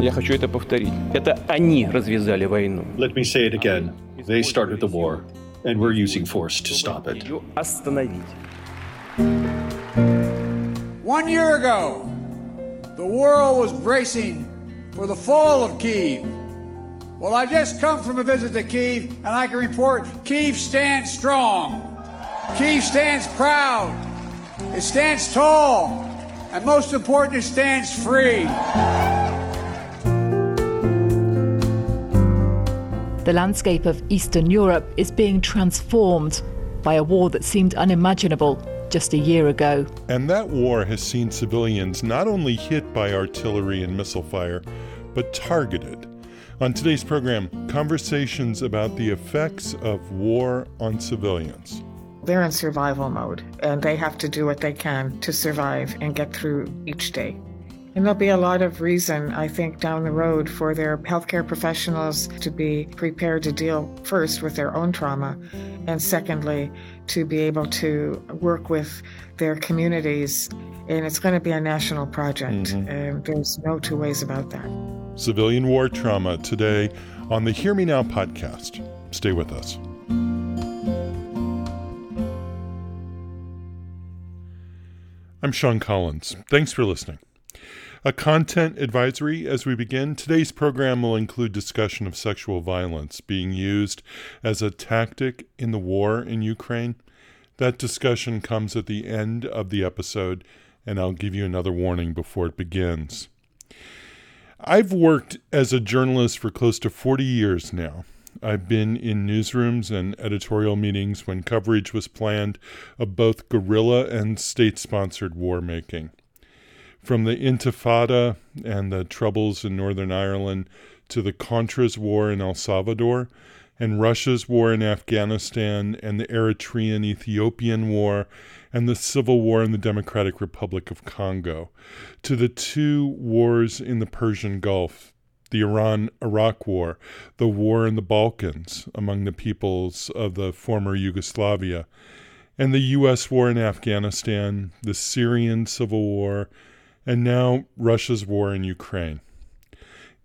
Я хочу это повторить. Это они развязали войну. Let me say it again. They started the war, and we're using force to stop it. Ее остановить. One year ago, the world was bracing for the fall of Kiev. Well, I just come from a visit to Kiev, and I can report Kiev stands strong. Kiev stands proud. It stands tall. And most important, it stands free. The landscape of Eastern Europe is being transformed by a war that seemed unimaginable just a year ago. And that war has seen civilians not only hit by artillery and missile fire, but targeted. On today's program, conversations about the effects of war on civilians. They're in survival mode and they have to do what they can to survive and get through each day. And there'll be a lot of reason, I think, down the road for their healthcare professionals to be prepared to deal first with their own trauma, and secondly, to be able to work with their communities. And it's going to be a national project. Mhm. And there's no two ways about that. Civilian war trauma today on the Hear Me Now podcast. Stay with us. I'm Sean Collins. Thanks for listening. A content advisory as we begin. Today's program will include discussion of sexual violence being used as a tactic in the war in Ukraine. That discussion comes at the end of the episode, and I'll give you another warning before it begins. I've worked as a journalist for close to 40 years now. I've been in newsrooms and editorial meetings when coverage was planned of both guerrilla and state sponsored war making. From the Intifada and the troubles in Northern Ireland to the Contras war in El Salvador and Russia's war in Afghanistan and the Eritrean Ethiopian war and the civil war in the Democratic Republic of Congo to the two wars in the Persian Gulf, the Iran Iraq War, the war in the Balkans among the peoples of the former Yugoslavia, and the U.S. war in Afghanistan, the Syrian civil war, and now Russia's war in Ukraine.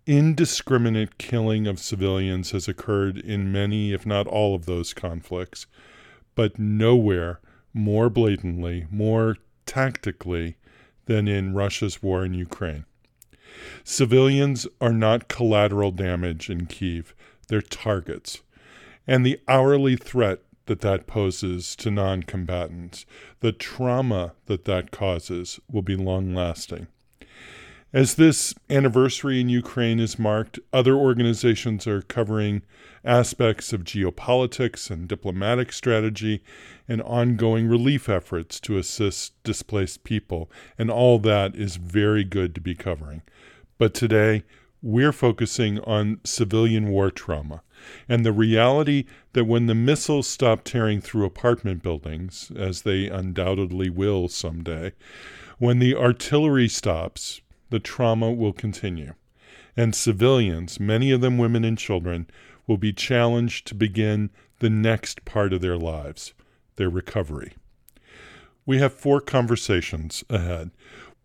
Indiscriminate killing of civilians has occurred in many, if not all, of those conflicts, but nowhere more blatantly, more tactically than in Russia's war in Ukraine. Civilians are not collateral damage in Kiev, they're targets. And the hourly threat that that poses to non combatants, the trauma that that causes, will be long lasting. As this anniversary in Ukraine is marked, other organizations are covering aspects of geopolitics and diplomatic strategy and ongoing relief efforts to assist displaced people, and all that is very good to be covering. But today, we're focusing on civilian war trauma and the reality that when the missiles stop tearing through apartment buildings, as they undoubtedly will someday, when the artillery stops, the trauma will continue. And civilians, many of them women and children, will be challenged to begin the next part of their lives, their recovery. We have four conversations ahead.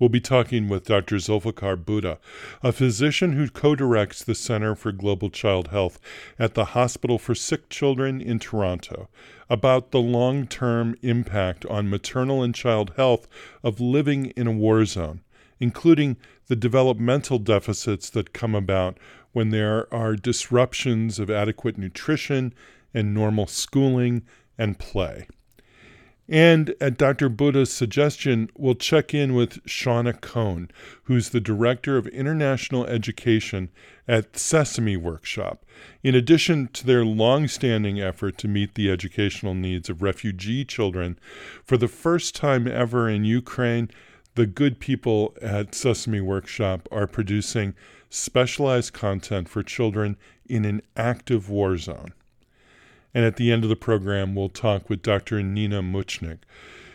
We'll be talking with Dr. Zulfikar Bhutta, a physician who co directs the Center for Global Child Health at the Hospital for Sick Children in Toronto, about the long term impact on maternal and child health of living in a war zone, including the developmental deficits that come about when there are disruptions of adequate nutrition and normal schooling and play. And uh, at Dr. Bhutta's suggestion, we'll check in with Shauna Cohn, who's the Director of International Education at Sesame Workshop. In addition to their long-standing effort to meet the educational needs of refugee children, for the first time ever in Ukraine, the good people at Sesame Workshop are producing specialized content for children in an active war zone. And at the end of the program, we'll talk with Dr. Nina Muchnik.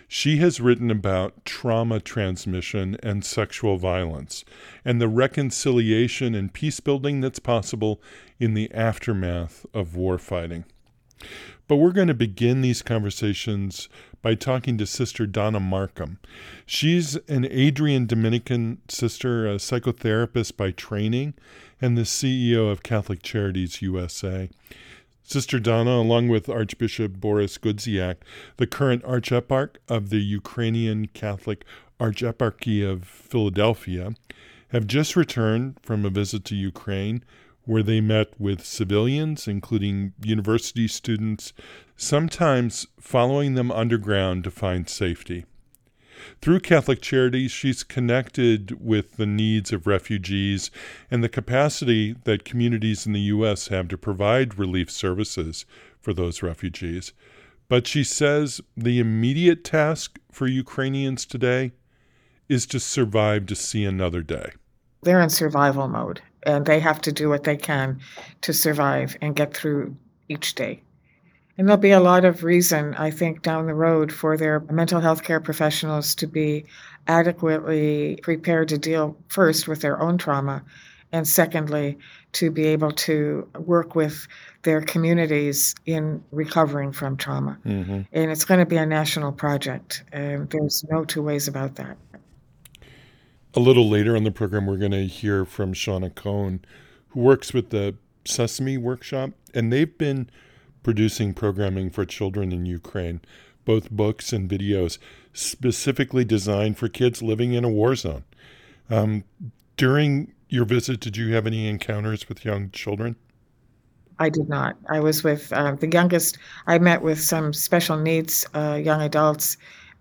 She has written about trauma transmission and sexual violence and the reconciliation and peace building that's possible in the aftermath of war fighting. But we're going to begin these conversations by talking to Sister Donna Markham. She's an Adrian Dominican sister, a psychotherapist by training, and the CEO of Catholic Charities USA. Sister Donna, along with Archbishop Boris Gudziak, the current Archeparch of the Ukrainian Catholic Archeparchy of Philadelphia, have just returned from a visit to Ukraine where they met with civilians, including university students, sometimes following them underground to find safety. Through Catholic Charities, she's connected with the needs of refugees and the capacity that communities in the U.S. have to provide relief services for those refugees. But she says the immediate task for Ukrainians today is to survive to see another day. They're in survival mode and they have to do what they can to survive and get through each day. And there'll be a lot of reason, I think, down the road for their mental health care professionals to be adequately prepared to deal first with their own trauma, and secondly, to be able to work with their communities in recovering from trauma. Mm-hmm. And it's going to be a national project. And there's no two ways about that. A little later in the program, we're going to hear from Shauna Cohn, who works with the Sesame Workshop, and they've been producing programming for children in Ukraine, both books and videos, specifically designed for kids living in a war zone. Um, during your visit, did you have any encounters with young children? I did not. I was with uh, the youngest. I met with some special needs uh, young adults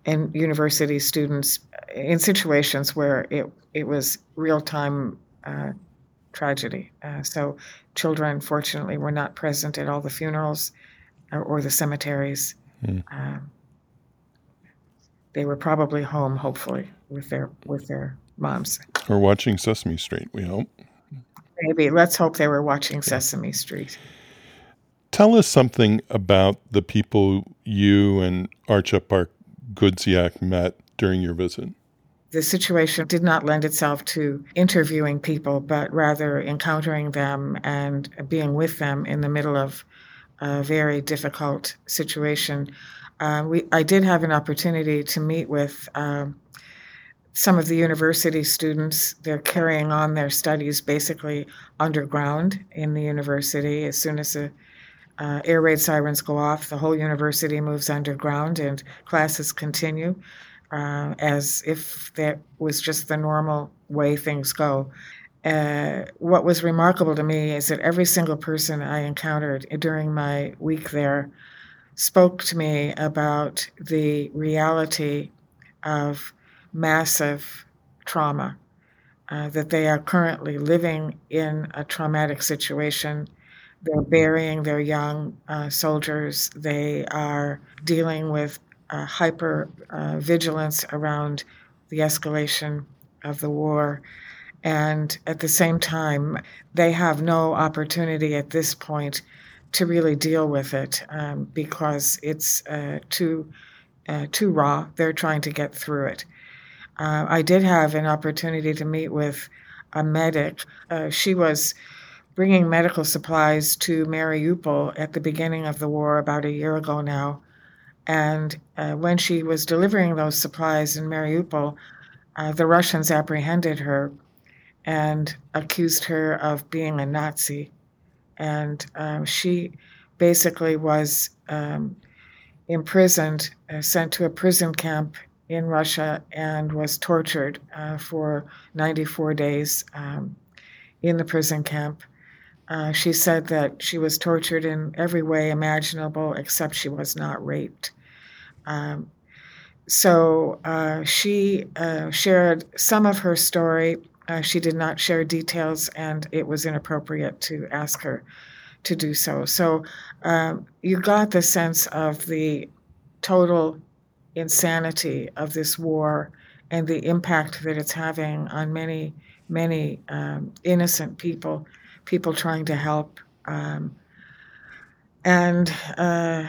and university students in situations where it it was real time uh, tragedy. Uh, so children, fortunately, were not present at all the funerals or, or the cemeteries. Mm. Um, they were probably home, hopefully, with their with their moms. Or watching Sesame Street. We hope. Maybe let's hope they were watching Sesame Street. Tell us something about the people you and Archeparch Gudziak met during your visit the situation did not lend itself to interviewing people, but rather encountering them and being with them in the middle of a very difficult situation. Uh, we, I did have an opportunity to meet with um, some of the university students. They're carrying on their studies basically underground in the university. As soon as the uh, air raid sirens go off, the whole university moves underground and classes continue uh, as if that was just the normal way things go. Uh, what was remarkable to me is that every single person I encountered during my week there spoke to me about the reality of massive trauma, uh, that they are currently living in a traumatic situation. They're burying their young uh, soldiers. They are dealing with uh, hyper uh, vigilance around the escalation of the war. And at the same time, they have no opportunity at this point to really deal with it um, because it's uh, too uh, too raw. They're trying to get through it. Uh, I did have an opportunity to meet with a medic. Uh, she was bringing medical supplies to Mariupol at the beginning of the war about a year ago now, and uh, when she was delivering those supplies in Mariupol, uh, the Russians apprehended her and accused her of being a Nazi. And um, she basically was um, imprisoned, uh, sent to a prison camp in Russia, and was tortured uh, for 94 days um, in the prison camp. Uh, she said that she was tortured in every way imaginable except she was not raped. Um, so uh, she uh, shared some of her story. Uh, she did not share details, and it was inappropriate to ask her to do so. So um, you got the sense of the total insanity of this war and the impact that it's having on many, many um, innocent people, people trying to help. Um, and uh,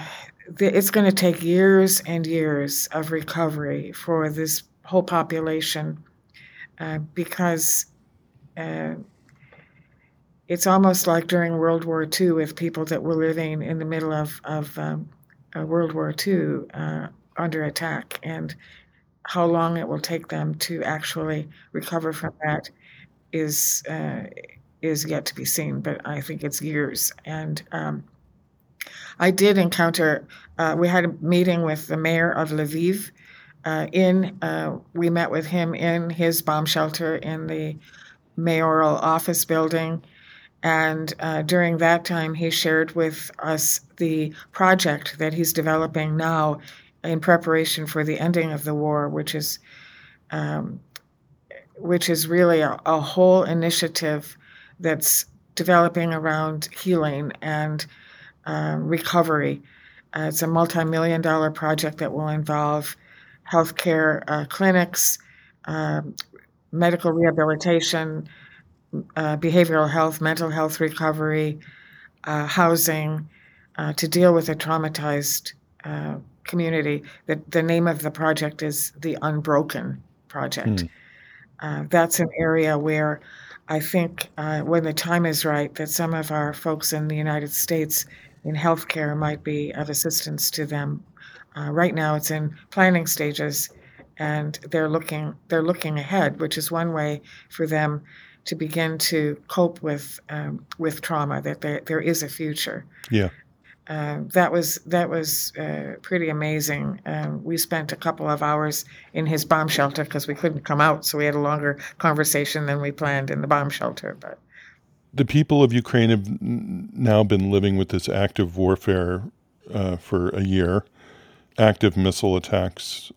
it's going to take years and years of recovery for this whole population uh, because uh, it's almost like during World War II with people that were living in the middle of, of um, World War II. Uh, under attack, and how long it will take them to actually recover from that is uh, is yet to be seen. But I think it's years. And um, I did encounter. Uh, we had a meeting with the mayor of Lviv. Uh, in uh, we met with him in his bomb shelter in the mayoral office building. And uh, during that time, he shared with us the project that he's developing now in preparation for the ending of the war, which is um, which is really a, a, whole initiative that's developing around healing and uh, recovery. Uh, it's a multi-million dollar project that will involve healthcare uh, clinics, um, medical rehabilitation, uh, behavioral health, mental health recovery, uh, housing, uh, to deal with a traumatized uh, community. The, the name of the project is the Unbroken Project. Mm. that's an area where I think uh, when the time is right, that some of our folks in the United States in healthcare might be of assistance to them. right now, it's in planning stages and they're looking they're looking ahead, which is one way for them to begin to cope with um, with trauma. That there there is a future. Yeah. Uh, that was that was uh, pretty amazing. Uh, we spent a couple of hours in his bomb shelter because we couldn't come out, so we had a longer conversation than we planned in the bomb shelter. But the people of Ukraine have now been living with this active warfare uh, for a year, active missile attacks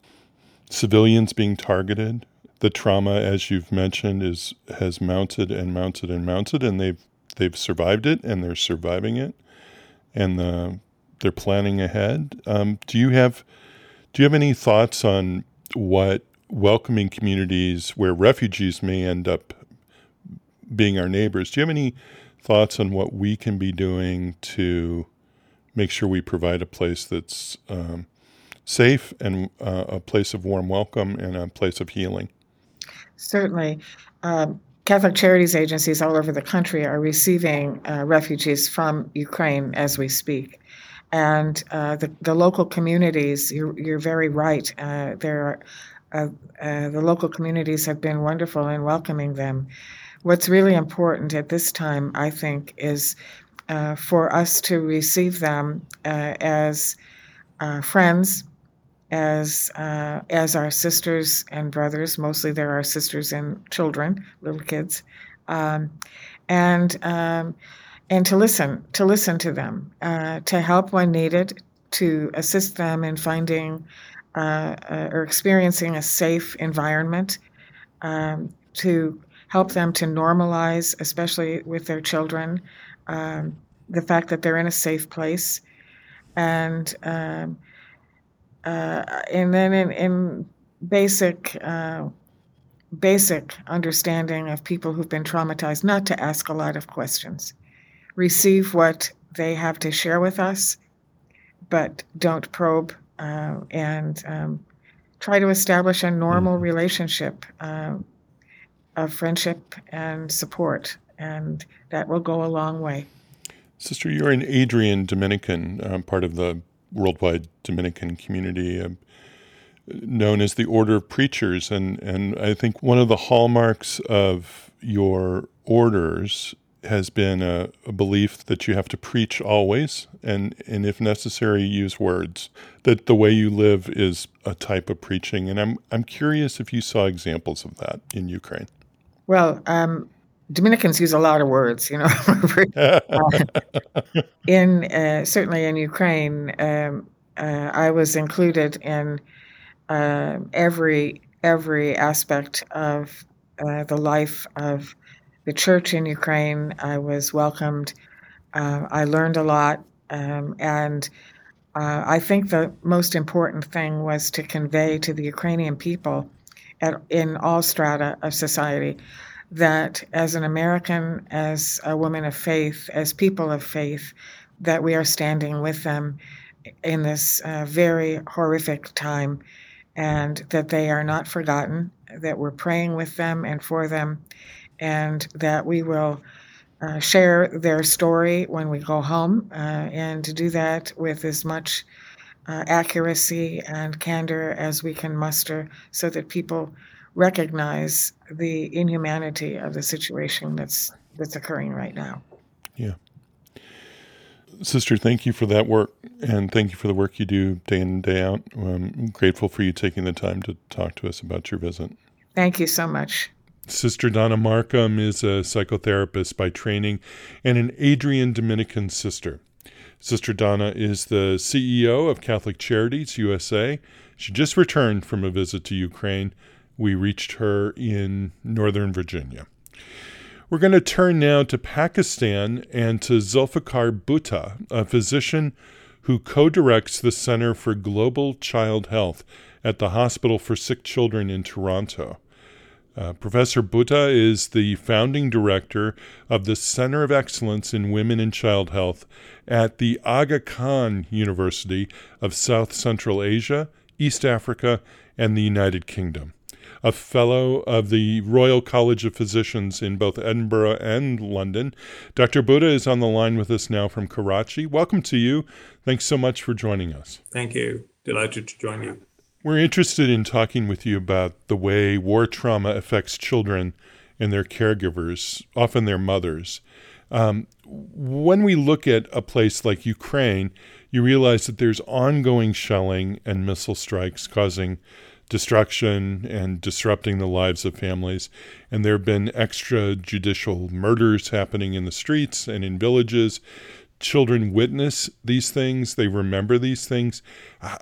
civilians being targeted. The trauma, as you've mentioned, is has mounted and mounted and mounted, and they've they've survived it and they're surviving it, and the, they're planning ahead. Um, do you have do you have any thoughts on what welcoming communities where refugees may end up being our neighbors? Do you have any thoughts on what we can be doing to make sure we provide a place that's um, safe and uh, a place of warm welcome and a place of healing. Certainly. Um, Catholic Charities agencies all over the country are receiving uh, refugees from Ukraine as we speak. And uh, the, the local communities, you're, you're very right. Uh, there uh, uh, the local communities have been wonderful in welcoming them. What's really important at this time, I think, is for us to receive them as friends, as uh, as our sisters and brothers. Mostly, they're our sisters and children, little kids, um, and um, and to listen to listen to them, uh, to help when needed, to assist them in finding uh, uh or experiencing a safe environment, um, to help them to normalize, especially with their children, um, the fact that they're in a safe place, and um, uh, and then in, in basic uh, basic understanding of people who've been traumatized, not to ask a lot of questions, receive what they have to share with us, but don't probe uh, and um, try to establish a normal mm-hmm. relationship uh, of friendship and support, and that will go a long way. Sister, you're an Adrian Dominican, uh, part of the worldwide Dominican community, uh, known as the Order of Preachers. And, and I think one of the hallmarks of your orders has been a, a, belief that you have to preach always and, and if necessary use words that the way you live is a type of preaching and I'm, I'm curious if you saw examples of that in ukraine well um, Dominicans use a lot of words, you know. uh, in uh, certainly in Ukraine, um, uh, I was included in uh, every every aspect of uh, the life of the church in Ukraine. I was welcomed. Uh, I learned a lot, um, and I think the most important thing was to convey to the Ukrainian people, at, in all strata of society, that as an American, as a woman of faith, as people of faith, that we are standing with them in this uh, very horrific time and that they are not forgotten, that we're praying with them and for them, and that we will uh, share their story when we go home uh, and to do that with as much uh, accuracy and candor as we can muster so that people recognize the inhumanity of the situation that's that's occurring right now. Yeah. Sister, thank you for that work and thank you for the work you do day in and day out. I'm grateful for you taking the time to talk to us about your visit. Thank you so much. Sister Donna Markham is a psychotherapist by training and an Adrian Dominican sister. Sister Donna is the CEO of Catholic Charities USA. She just returned from a visit to Ukraine. We reached her in Northern Virginia. We're going to turn now to Pakistan and to Zulfikar Bhutta, a physician who co directs the Center for Global Child Health at the Hospital for Sick Children in Toronto. Uh, Professor Bhutta is the founding director of the Center of Excellence in Women and Child Health at the Aga Khan University of South Central Asia, East Africa, and the United Kingdom a fellow of the Royal College of Physicians in both Edinburgh and London. Dr. Bhutta is on the line with us now from Karachi. Welcome to you. Thanks so much for joining us. Thank you. Delighted to join you. We're interested in talking with you about the way war trauma affects children and their caregivers, often their mothers. Um, when we look at a place like Ukraine, you realize that there's ongoing shelling and missile strikes causing destruction and disrupting the lives of families. And there have been extrajudicial murders happening in the streets and in villages. Children witness these things, they remember these things.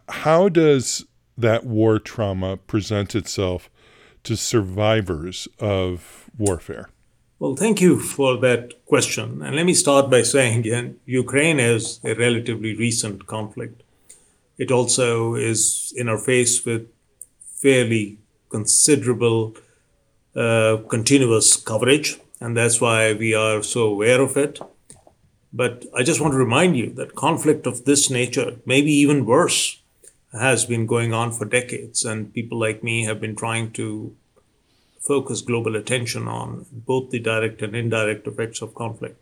How does that war trauma presents itself to survivors of warfare? Well, thank you for that question. And let me start by saying again, Ukraine is a relatively recent conflict. It also is in our face with fairly considerable uh, continuous coverage, and that's why we are so aware of it. But I just want to remind you that conflict of this nature, maybe even worse, has been going on for decades, and people like me have been trying to focus global attention on both the direct and indirect effects of conflict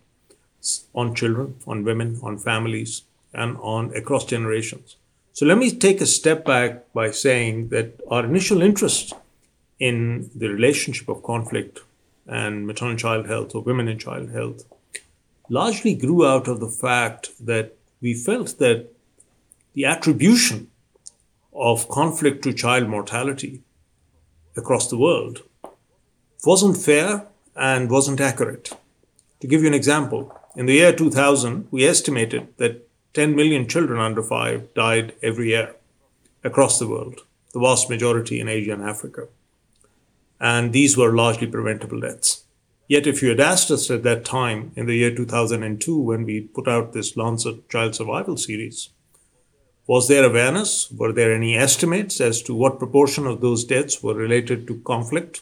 on children, on women, on families, and on across generations. So let me take a step back by saying that our initial interest in the relationship of conflict and maternal child health or women and child health largely grew out of the fact that we felt that the attribution of conflict to child mortality across the world wasn't fair and wasn't accurate. To give you an example, in the year 2000, we estimated that 10 million children under 5 died every year across the world, the vast majority in Asia and Africa. And these were largely preventable deaths. Yet, if you had asked us at that time, in the year 2002, when we put out this Lancet Child Survival series, was there awareness? Were there any estimates as to what proportion of those deaths were related to conflict,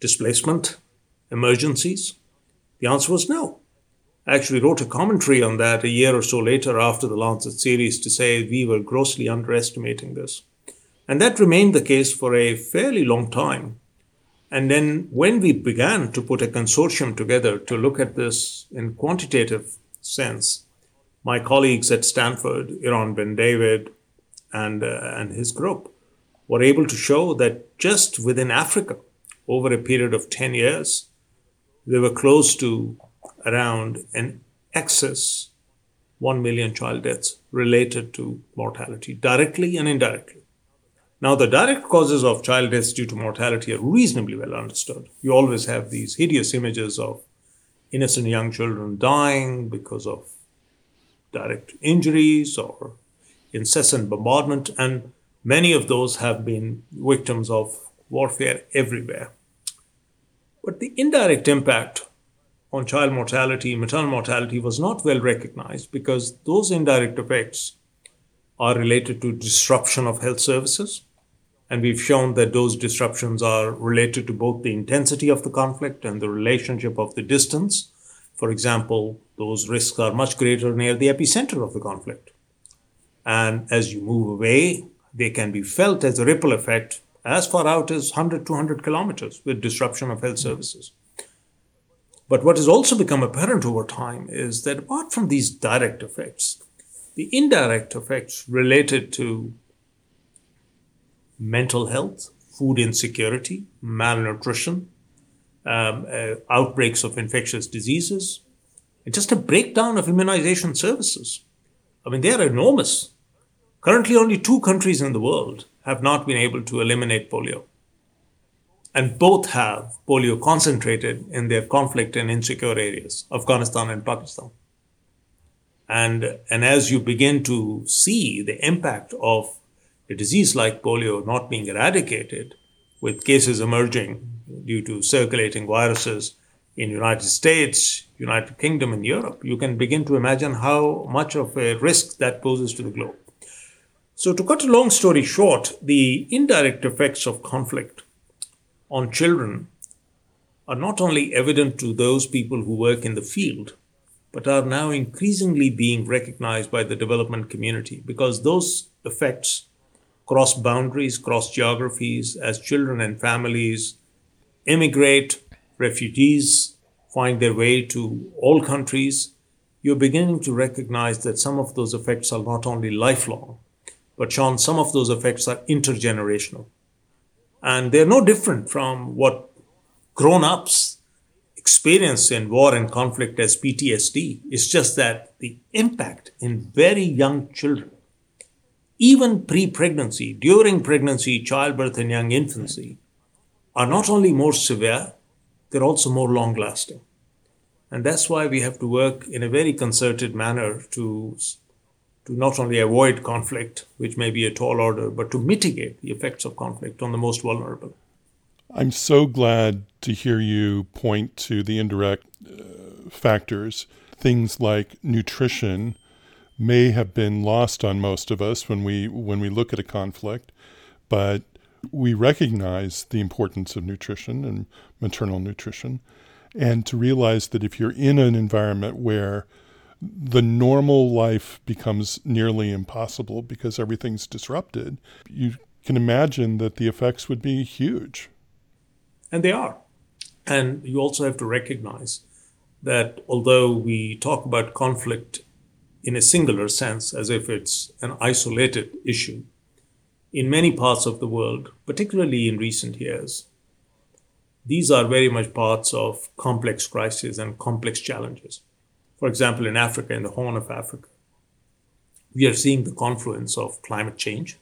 displacement, emergencies? The answer was no I actually wrote a commentary on that a year or so later after the Lancet series to say we were grossly underestimating this. And that remained the case for a fairly long time. And then when we began to put a consortium together to look at this in quantitative sense, my colleagues at Stanford, Eran Bendavid, and, uh, and his group were able to show that just within Africa, over a period of 10 years, they were close to around an excess 1 million child deaths related to mortality, directly and indirectly. Now, the direct causes of child deaths due to mortality are reasonably well understood. You always have these hideous images of innocent young children dying because of direct injuries or incessant bombardment, and many of those have been victims of warfare everywhere. But the indirect impact on child mortality, maternal mortality was not well recognized because those indirect effects are related to disruption of health services. And we've shown that those disruptions are related to both the intensity of the conflict and the relationship of the distance. For example, those risks are much greater near the epicenter of the conflict. And as you move away, they can be felt as a ripple effect as far out as 100, 200 kilometers with disruption of health services. But what has also become apparent over time is that apart from these direct effects, the indirect effects related to mental health, food insecurity, malnutrition, um, uh, outbreaks of infectious diseases, and just a breakdown of immunization services. I mean, they are enormous. Currently, only two countries in the world have not been able to eliminate polio. And both have polio concentrated in their conflict and insecure areas, Afghanistan and Pakistan. And, and as you begin to see the impact of a disease like polio not being eradicated, with cases emerging due to circulating viruses in United States, United Kingdom, and Europe, you can begin to imagine how much of a risk that poses to the globe. So, to cut a long story short, the indirect effects of conflict on children are not only evident to those people who work in the field, but are now increasingly being recognized by the development community because those effects cross boundaries, cross geographies, as children and families immigrate, refugees find their way to all countries. You're beginning to recognize that some of those effects are not only lifelong, but Sean, some of those effects are intergenerational. And they're no different from what grown ups experience in war and conflict as PTSD. It's just that the impact in very young children, even pre pregnancy, during pregnancy, childbirth, and young infancy, are not only more severe, they're also more long lasting. And that's why we have to work in a very concerted manner to to not only avoid conflict, which may be a tall order, but to mitigate the effects of conflict on the most vulnerable. I'm so glad to hear you point to the indirect uh, factors. Things like nutrition may have been lost on most of us when we when we look at a conflict, but we recognize the importance of nutrition and maternal nutrition, and to realize that if you're in an environment where the normal life becomes nearly impossible because everything's disrupted, you can imagine that the effects would be huge. And they are. And you also have to recognize that although we talk about conflict in a singular sense, as if it's an isolated issue, in many parts of the world, particularly in recent years, these are very much parts of complex crises and complex challenges for example, in Africa, in the Horn of Africa, we are seeing the confluence of climate change,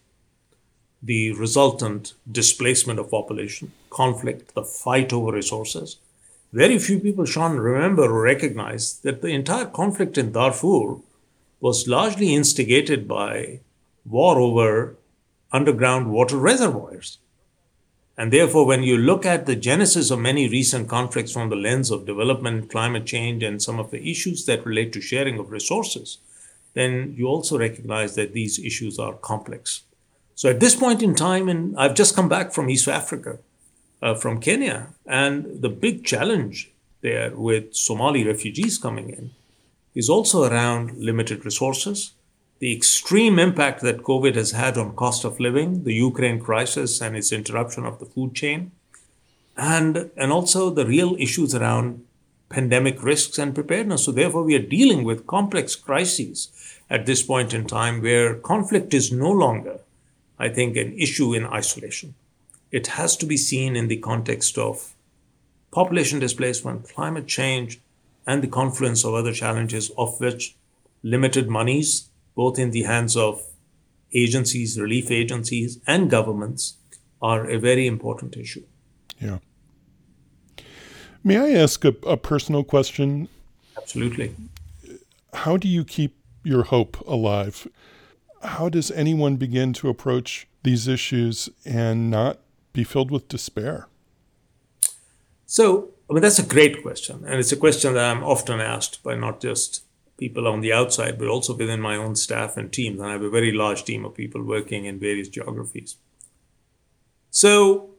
the resultant displacement of population, conflict, the fight over resources. Very few people, Sean, remember or recognize that the entire conflict in Darfur was largely instigated by war over underground water reservoirs. And therefore, when you look at the genesis of many recent conflicts from the lens of development, climate change, and some of the issues that relate to sharing of resources, then you also recognize that these issues are complex. So at this point in time, and I've just come back from East Africa, uh, from Kenya, and the big challenge there with Somali refugees coming in is also around limited resources, the extreme impact that COVID has had on cost of living, the Ukraine crisis and its interruption of the food chain, and, and also the real issues around pandemic risks and preparedness. So, therefore, we are dealing with complex crises at this point in time where conflict is no longer, I think, an issue in isolation. It has to be seen in the context of population displacement, climate change, and the confluence of other challenges, of which limited monies both in the hands of agencies, relief agencies, and governments, are a very important issue. Yeah. May I ask a, a personal question? Absolutely. How do you keep your hope alive? How does anyone begin to approach these issues and not be filled with despair? So, I mean, that's a great question. And it's a question that I'm often asked by not just people on the outside, but also within my own staff and teams. And I have a very large team of people working in various geographies. So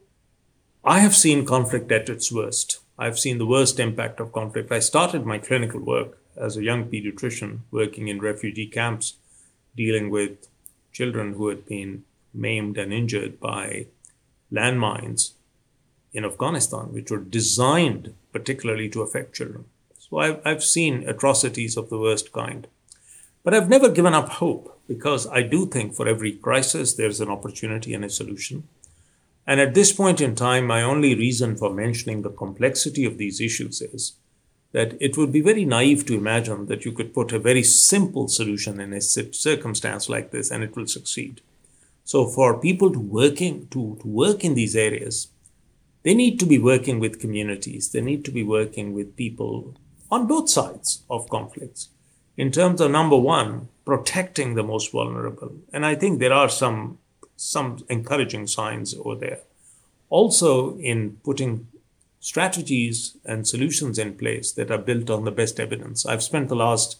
I have seen conflict at its worst. I've seen the worst impact of conflict. I started my clinical work as a young pediatrician working in refugee camps, dealing with children who had been maimed and injured by landmines in Afghanistan, which were designed particularly to affect children. So I've, I've seen atrocities of the worst kind. But I've never given up hope because I do think for every crisis there's an opportunity and a solution. And at this point in time, my only reason for mentioning the complexity of these issues is that it would be very naive to imagine that you could put a very simple solution in a circumstance like this and it will succeed. So for people to working to, to work in these areas, they need to be working with communities. They need to be working with people on both sides of conflicts. In terms of number one, protecting the most vulnerable. And I think there are some some encouraging signs over there. Also in putting strategies and solutions in place that are built on the best evidence. I've spent the last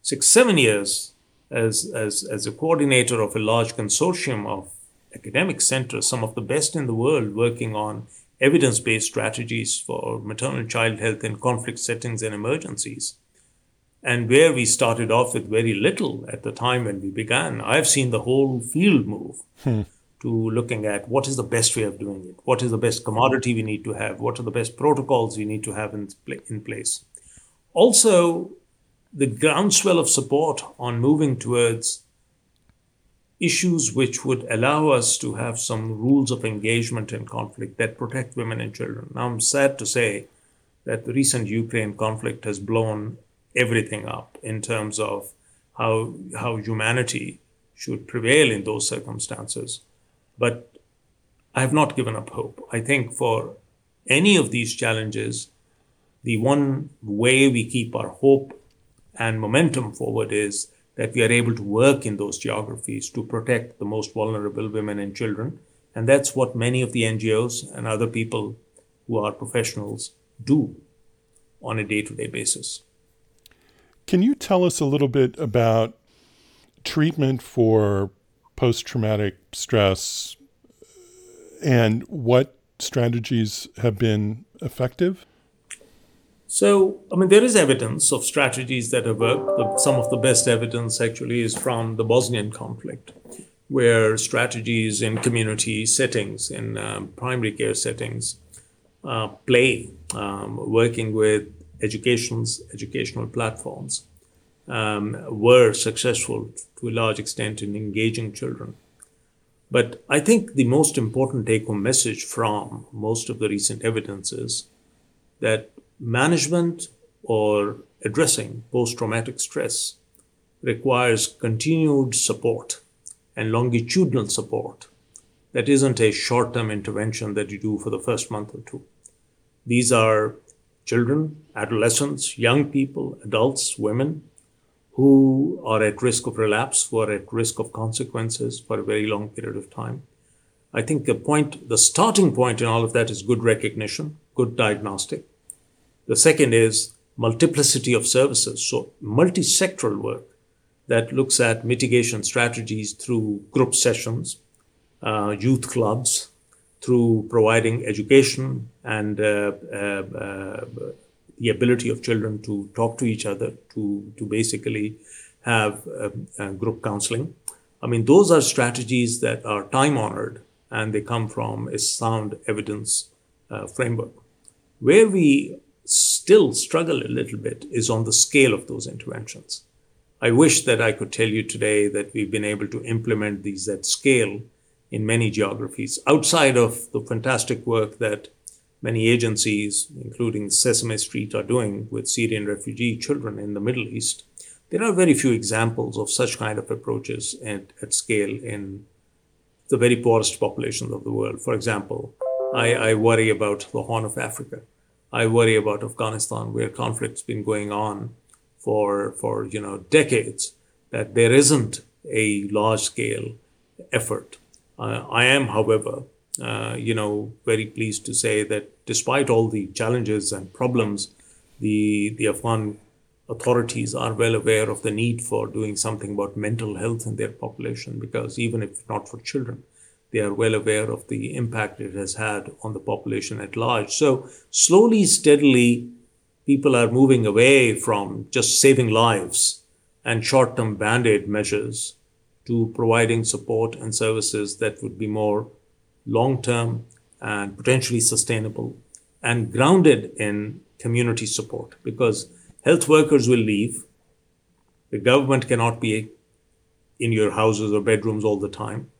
six, seven years as, as, as a coordinator of a large consortium of academic centers, some of the best in the world, working on evidence based strategies for maternal child health in conflict settings and emergencies. And where we started off with very little at the time when we began, I've seen the whole field move hmm. to looking at what is the best way of doing it, what is the best commodity we need to have, what are the best protocols we need to have in, in place. Also, the groundswell of support on moving towards issues which would allow us to have some rules of engagement in conflict that protect women and children. Now, I'm sad to say that the recent Ukraine conflict has blown everything up in terms of how, how humanity should prevail in those circumstances. But I have not given up hope. I think for any of these challenges, the one way we keep our hope and momentum forward is that we are able to work in those geographies to protect the most vulnerable women and children. And that's what many of the NGOs and other people who are professionals do on a day to day basis. Can you tell us a little bit about treatment for post traumatic stress and what strategies have been effective? So, I mean, there is evidence of strategies that have worked. Some of the best evidence actually is from the Bosnian conflict, where strategies in community settings, in um, primary care settings, uh, play, um, working with educations, educational platforms, um, were successful to a large extent in engaging children. But I think the most important take home message from most of the recent evidence is that management or addressing post traumatic stress requires continued support and longitudinal support. That isn't a short term intervention that you do for the first month or two. These are children, adolescents, young people, adults, women who are at risk of relapse, who are at risk of consequences for a very long period of time. I think the point, the starting point in all of that is good recognition, good diagnostic, the second is multiplicity of services, so multi-sectoral work that looks at mitigation strategies through group sessions, uh, youth clubs, through providing education and uh, uh, uh, the ability of children to talk to each other, to, to basically have um, uh, group counseling. I mean, those are strategies that are time honored and they come from a sound evidence uh, framework. Where we still struggle a little bit is on the scale of those interventions. I wish that I could tell you today that we've been able to implement these at scale in many geographies outside of the fantastic work that many agencies, including Sesame Street, are doing with Syrian refugee children in the Middle East. There are very few examples of such kind of approaches at, at scale in the very poorest populations of the world. For example, I, I worry about the Horn of Africa. I worry about Afghanistan, where conflict's been going on for for you know decades. That there isn't a large scale effort. Uh, I am, however, uh, you know, very pleased to say that despite all the challenges and problems, the the Afghan authorities are well aware of the need for doing something about mental health in their population because even if not for children, they are well aware of the impact it has had on the population at large. So, slowly, steadily, people are moving away from just saving lives and short term band aid measures to providing support and services that would be more long term and potentially sustainable and grounded in community support because health workers will leave The government cannot be in your houses or bedrooms all the time.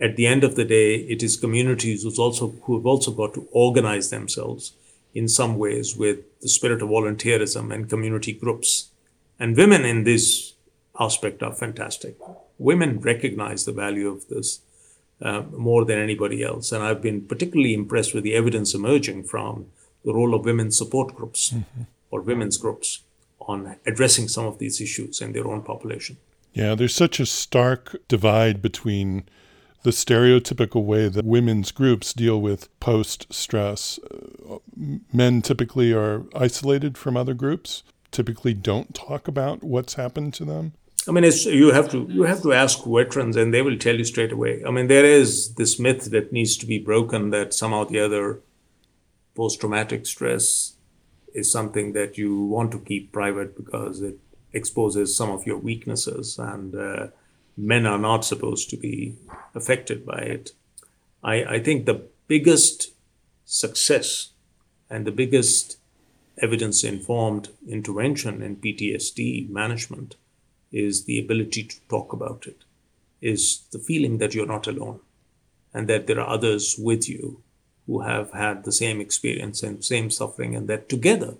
At the end of the day, it is communities who's also, who have also got to organize themselves in some ways with the spirit of volunteerism and community groups. And women in this aspect are fantastic. Women recognize the value of this uh, more than anybody else. And I've been particularly impressed with the evidence emerging from the role of women's support groups mm-hmm. or women's groups on addressing some of these issues in their own population. Yeah, there's such a stark divide between the stereotypical way that women's groups deal with post stress. Uh, men typically are isolated from other groups, typically don't talk about what's happened to them. I mean, you have to you have to ask veterans, and they will tell you straight away. I mean, there is this myth that needs to be broken that somehow the other post traumatic stress is something that you want to keep private because it exposes some of your weaknesses, and uh, men are not supposed to be affected by it. I, I think the biggest success and the biggest evidence informed intervention in PTSD management is the ability to talk about it, is the feeling that you're not alone and that there are others with you who have had the same experience and same suffering, and that together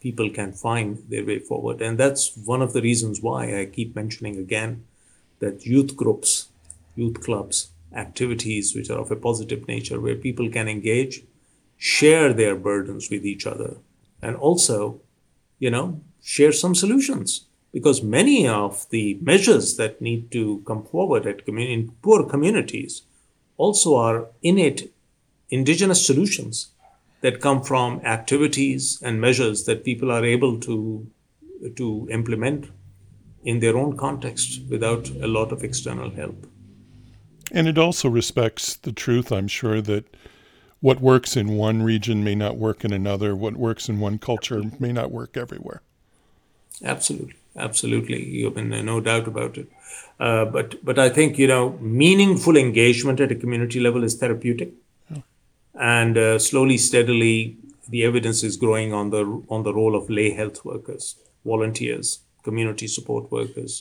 people can find their way forward. And that's one of the reasons why I keep mentioning again that youth groups, youth clubs, activities which are of a positive nature, where people can engage, share their burdens with each other, and also, you know, share some solutions. Because many of the measures that need to come forward at commun- in poor communities also are innate indigenous solutions that come from activities and measures that people are able to to implement in their own context without a lot of external help. And it also respects the truth, I'm sure, that what works in one region may not work in another, what works in one culture may not work everywhere. Absolutely absolutely. You have no doubt about it. Uh, but but I think you know meaningful engagement at a community level is therapeutic, yeah. and uh, slowly, steadily, the evidence is growing on the on the role of lay health workers, volunteers, community support workers,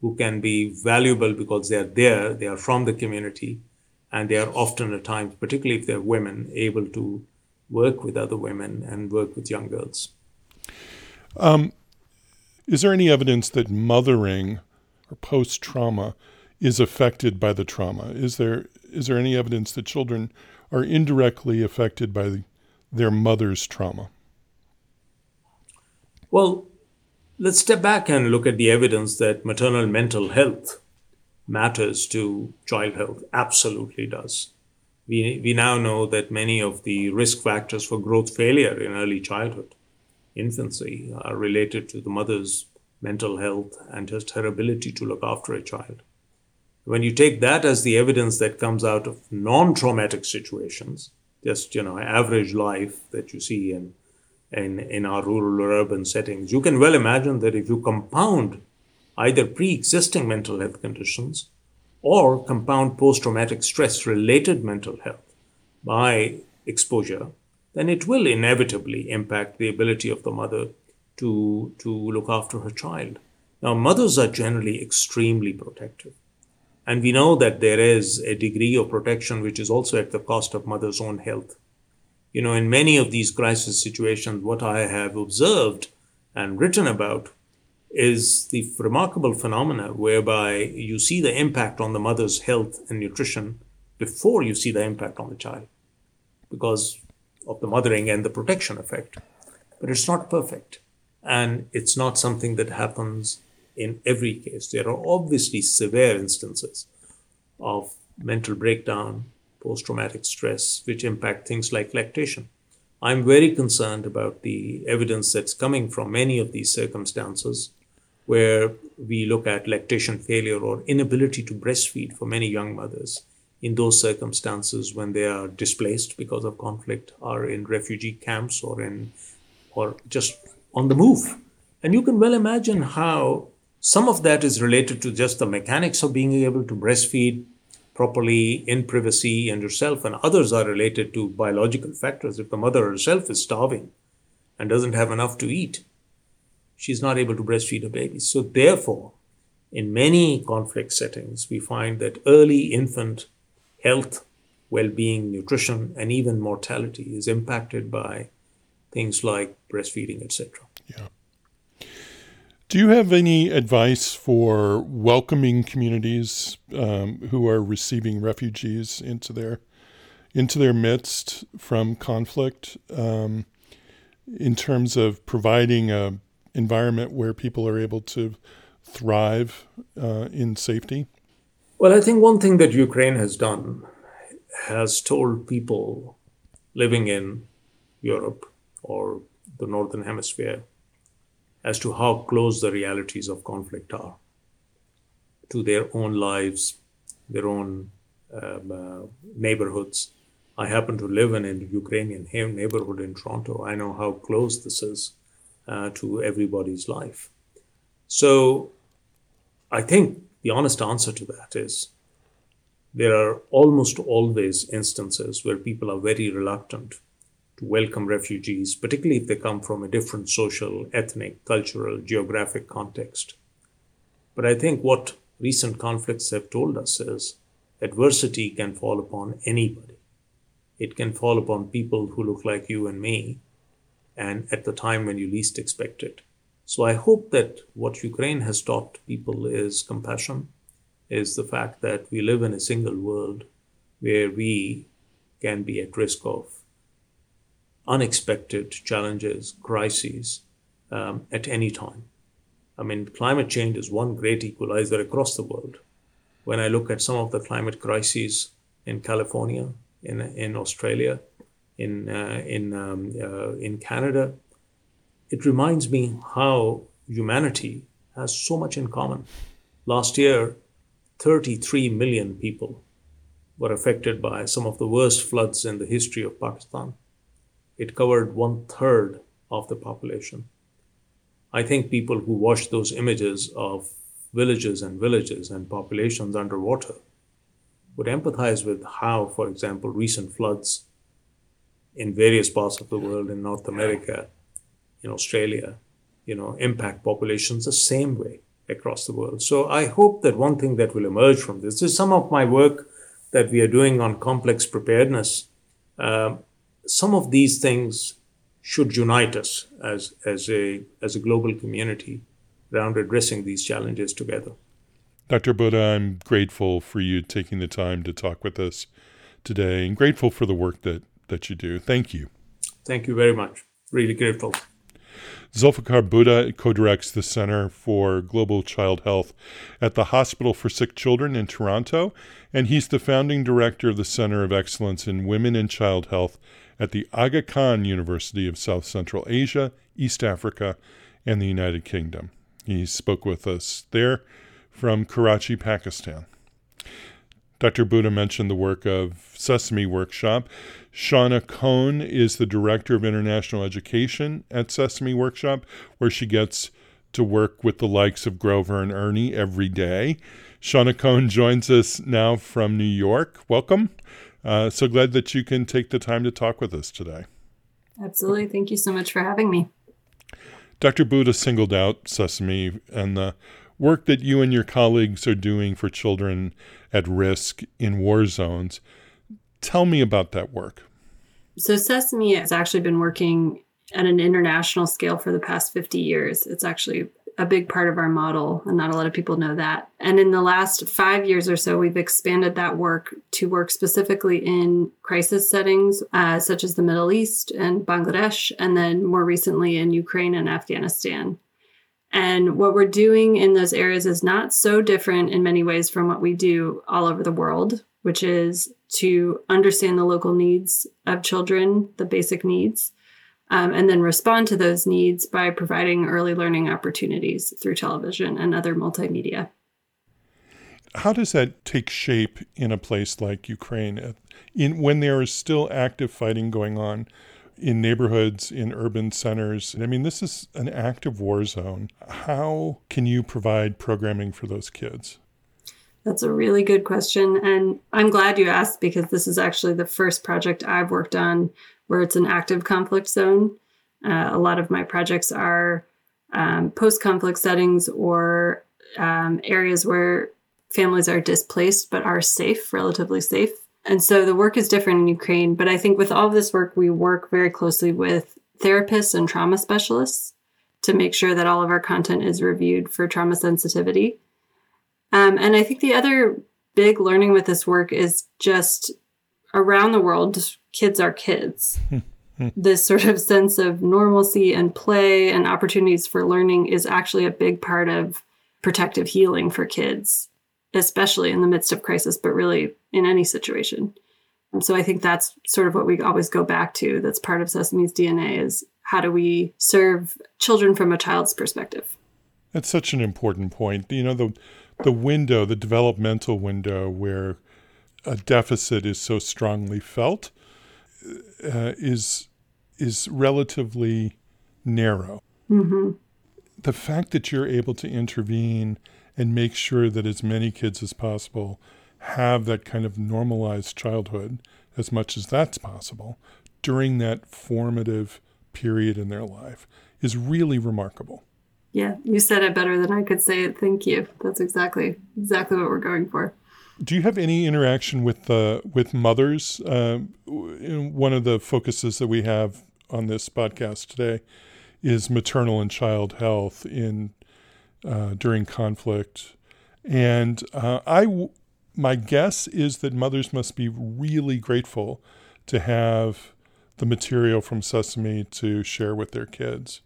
who can be valuable because they are there, they are from the community, and they are often at times, particularly if they're women, able to work with other women and work with young girls. Um, is there any evidence that mothering or post trauma is affected by the trauma? Is there is there any evidence that children are indirectly affected by the, their mother's trauma? Well, let's step back and look at the evidence that maternal mental health matters to child health. Absolutely does. We, we now know that many of the risk factors for growth failure in early childhood infancy are related to the mother's mental health and just her ability to look after a child. When you take that as the evidence that comes out of non traumatic situations, just you know, average life that you see in, in, in our rural or urban settings, you can well imagine that if you compound either pre existing mental health conditions or compound post traumatic stress related mental health by exposure, then it will inevitably impact the ability of the mother to, to look after her child. Now, mothers are generally extremely protective. And we know that there is a degree of protection which is also at the cost of mother's own health. You know, in many of these crisis situations, what I have observed and written about is the remarkable phenomena whereby you see the impact on the mother's health and nutrition before you see the impact on the child because of the mothering and the protection effect. But it's not perfect. And it's not something that happens in every case. There are obviously severe instances of mental breakdown, post traumatic stress, which impact things like lactation. I'm very concerned about the evidence that's coming from many of these circumstances where we look at lactation failure or inability to breastfeed for many young mothers in those circumstances when they are displaced because of conflict, are in refugee camps or in or just on the move. And you can well imagine how some of that is related to just the mechanics of being able to breastfeed properly in privacy and yourself, and others are related to biological factors. If the mother herself is starving and doesn't have enough to eat, she's not able to breastfeed her baby. So, therefore, in many conflict settings, we find that early infant health, well being, nutrition, and even mortality is impacted by things like breastfeeding, etc. Yeah. Do you have any advice for welcoming communities um, who are receiving refugees into their into their midst from conflict, um, in terms of providing a environment where people are able to thrive uh, in safety? Well, I think one thing that Ukraine has done has told people living in Europe or the Northern Hemisphere as to how close the realities of conflict are to their own lives, their own um, uh, neighborhoods. I happen to live in a Ukrainian neighborhood in Toronto. I know how close this is uh, to everybody's life. So I think the honest answer to that is there are almost always instances where people are very reluctant to welcome refugees, particularly if they come from a different social, ethnic, cultural, geographic context. But I think what recent conflicts have told us is adversity can fall upon anybody. It can fall upon people who look like you and me, and at the time when you least expect it. So I hope that what Ukraine has taught people is compassion, is the fact that we live in a single world where we can be at risk of unexpected challenges, crises um, at any time. I mean, climate change is one great equalizer across the world. When I look at some of the climate crises in California, in, in Australia, in, uh, in, um, uh, in Canada, it reminds me how humanity has so much in common. Last year, 33 million people were affected by some of the worst floods in the history of Pakistan it covered one third of the population. I think people who watch those images of villages and villages and populations underwater would empathize with how, for example, recent floods in various parts of the world, in North America, in Australia, you know, impact populations the same way across the world. So I hope that one thing that will emerge from this is some of my work that we are doing on complex preparedness. Um, some of these things should unite us as, as, a, as a global community around addressing these challenges together. Dr. Bhutta, I'm grateful for you taking the time to talk with us today and grateful for the work that, that you do. Thank you. Thank you very much. Really grateful. Zulfiqar Bhutta co directs the Center for Global Child Health at the Hospital for Sick Children in Toronto, and he's the founding director of the Center of Excellence in Women and Child Health at the Aga Khan University of South Central Asia, East Africa, and the United Kingdom. He spoke with us there from Karachi, Pakistan. Dr. Bhutta mentioned the work of Sesame Workshop. Shauna Cohn is the Director of International Education at Sesame Workshop, where she gets to work with the likes of Grover and Ernie every day. Shauna Cohn joins us now from New York. Welcome. Uh, so glad that you can take the time to talk with us today. Absolutely. Thank you so much for having me. Dr. Bhutta singled out Sesame and the work that you and your colleagues are doing for children at risk in war zones. Tell me about that work. So, Sesame has actually been working at an international scale for the past 50 years. It's actually a big part of our model, and not a lot of people know that. And in the last five years or so, we've expanded that work to work specifically in crisis settings, uh, such as the Middle East and Bangladesh, and then more recently in Ukraine and Afghanistan. And what we're doing in those areas is not so different in many ways from what we do all over the world, which is to understand the local needs of children, the basic needs, um, and then respond to those needs by providing early learning opportunities through television and other multimedia. How does that take shape in a place like Ukraine, in when there is still active fighting going on in neighborhoods, in urban centers? I mean, this is an active war zone. How can you provide programming for those kids? That's a really good question. And I'm glad you asked because this is actually the first project I've worked on where it's an active conflict zone. Uh, a lot of my projects are um, post conflict settings or um, areas where families are displaced but are safe, relatively safe. And so the work is different in Ukraine. But I think with all of this work, we work very closely with therapists and trauma specialists to make sure that all of our content is reviewed for trauma sensitivity. Um, and I think the other big learning with this work is just around the world, kids are kids. this sort of sense of normalcy and play and opportunities for learning is actually a big part of protective healing for kids, especially in the midst of crisis, but really in any situation. And so I think that's sort of what we always go back to. That's part of Sesame's DNA is how do we serve children from a child's perspective? That's such an important point. You know, the the window, the developmental window where a deficit is so strongly felt uh, is is relatively narrow. Mm-hmm. The fact that you're able to intervene and make sure that as many kids as possible have that kind of normalized childhood as much as that's possible during that formative period in their life is really remarkable. Yeah, you said it better than I could say it. Thank you. That's exactly exactly what we're going for. Do you have any interaction with the uh, with mothers? Uh, one of the focuses that we have on this podcast today is maternal and child health in uh, during conflict, and uh, I my guess is that mothers must be really grateful to have the material from Sesame to share with their kids.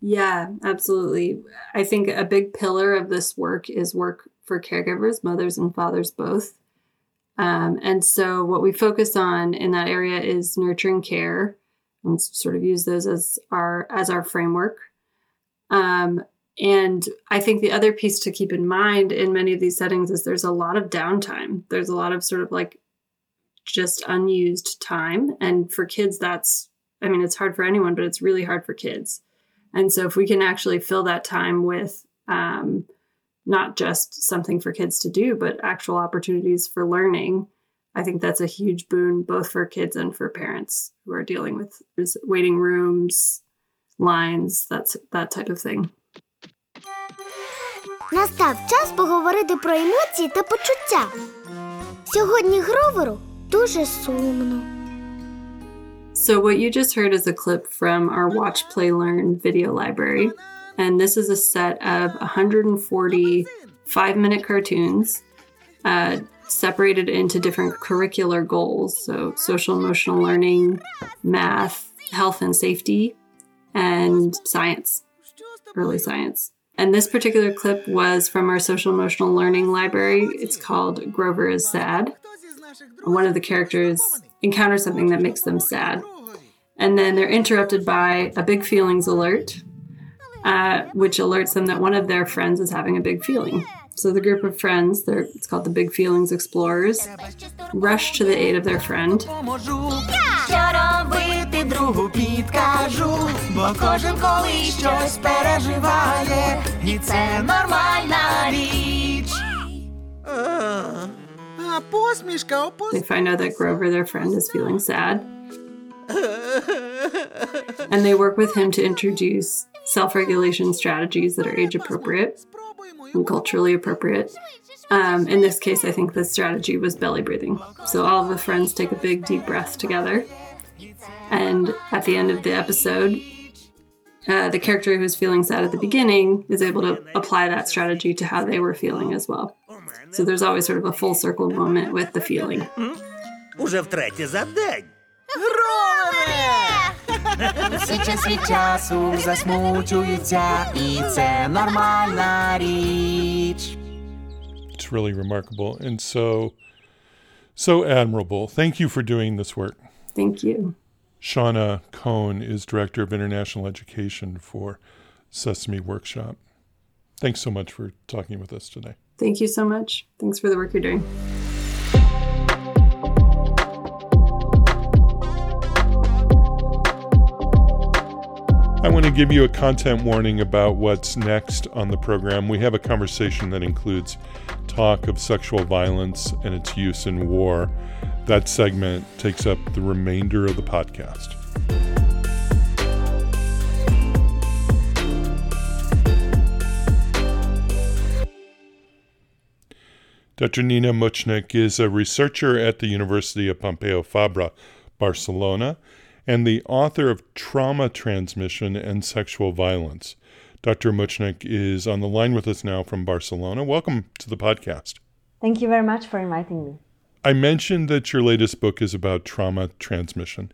Yeah, absolutely. I think a big pillar of this work is work for caregivers, mothers and fathers both. Um, and so, what we focus on in that area is nurturing care, and sort of use those as our as our framework. Um, and I think the other piece to keep in mind in many of these settings is there's a lot of downtime. There's a lot of sort of like just unused time, and for kids, that's I mean, it's hard for anyone, but it's really hard for kids. And so, if we can actually fill that time with um, not just something for kids to do, but actual opportunities for learning, I think that's a huge boon both for kids and for parents who are dealing with waiting rooms, lines, that's that type of thing. Настав час поговорити про емоції та почуття. Сьогодні Гроверу дуже сумно. So, what you just heard is a clip from our Watch, Play, Learn video library. And this is a set of 140 five minute cartoons uh, separated into different curricular goals. So, social emotional learning, math, health and safety, and science, early science. And this particular clip was from our social emotional learning library. It's called Grover is Sad. One of the characters encounter something that makes them sad. And then they're interrupted by a big feelings alert, uh, which alerts them that one of their friends is having a big feeling. So the group of friends, it's called the Big Feelings Explorers, rush to the aid of their friend. They find out that Grover, their friend, is feeling sad. and they work with him to introduce self regulation strategies that are age appropriate and culturally appropriate. Um, in this case, I think the strategy was belly breathing. So all of the friends take a big deep breath together. And at the end of the episode, uh, the character who's feeling sad at the beginning is able to apply that strategy to how they were feeling as well. So there's always sort of a full circle moment with the feeling. Уже втретє за день. Всі час від часу засмучуються, і це нормальна річ. It's really remarkable and so so admirable. Thank you for doing this work. Thank you. Shauna Cohn is Director of International Education for Sesame Workshop. Thanks so much for talking with us today. Thank you so much. Thanks for the work you're doing. I want to give you a content warning about what's next on the program. We have a conversation that includes talk of sexual violence and its use in war. That segment takes up the remainder of the podcast. Dr. Nena Močnik is a researcher at the University of Pompeu Fabra, Barcelona, and the author of Trauma Transmission and Sexual Violence. Dr. Močnik is on the line with us now from Barcelona. Welcome to the podcast. Thank you very much for inviting me. I mentioned that your latest book is about trauma transmission.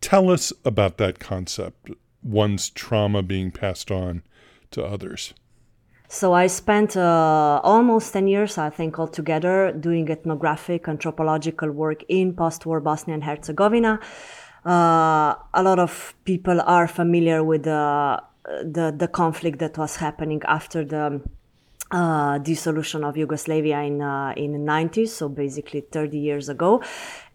Tell us about that concept, one's trauma being passed on to others. So I spent uh, almost 10 years, I think, altogether doing ethnographic anthropological work in post-war Bosnia and Herzegovina. Uh, a lot of people are familiar with the, the, the conflict that was happening after the uh, dissolution of Yugoslavia in uh, in the 90s, so basically 30 years ago,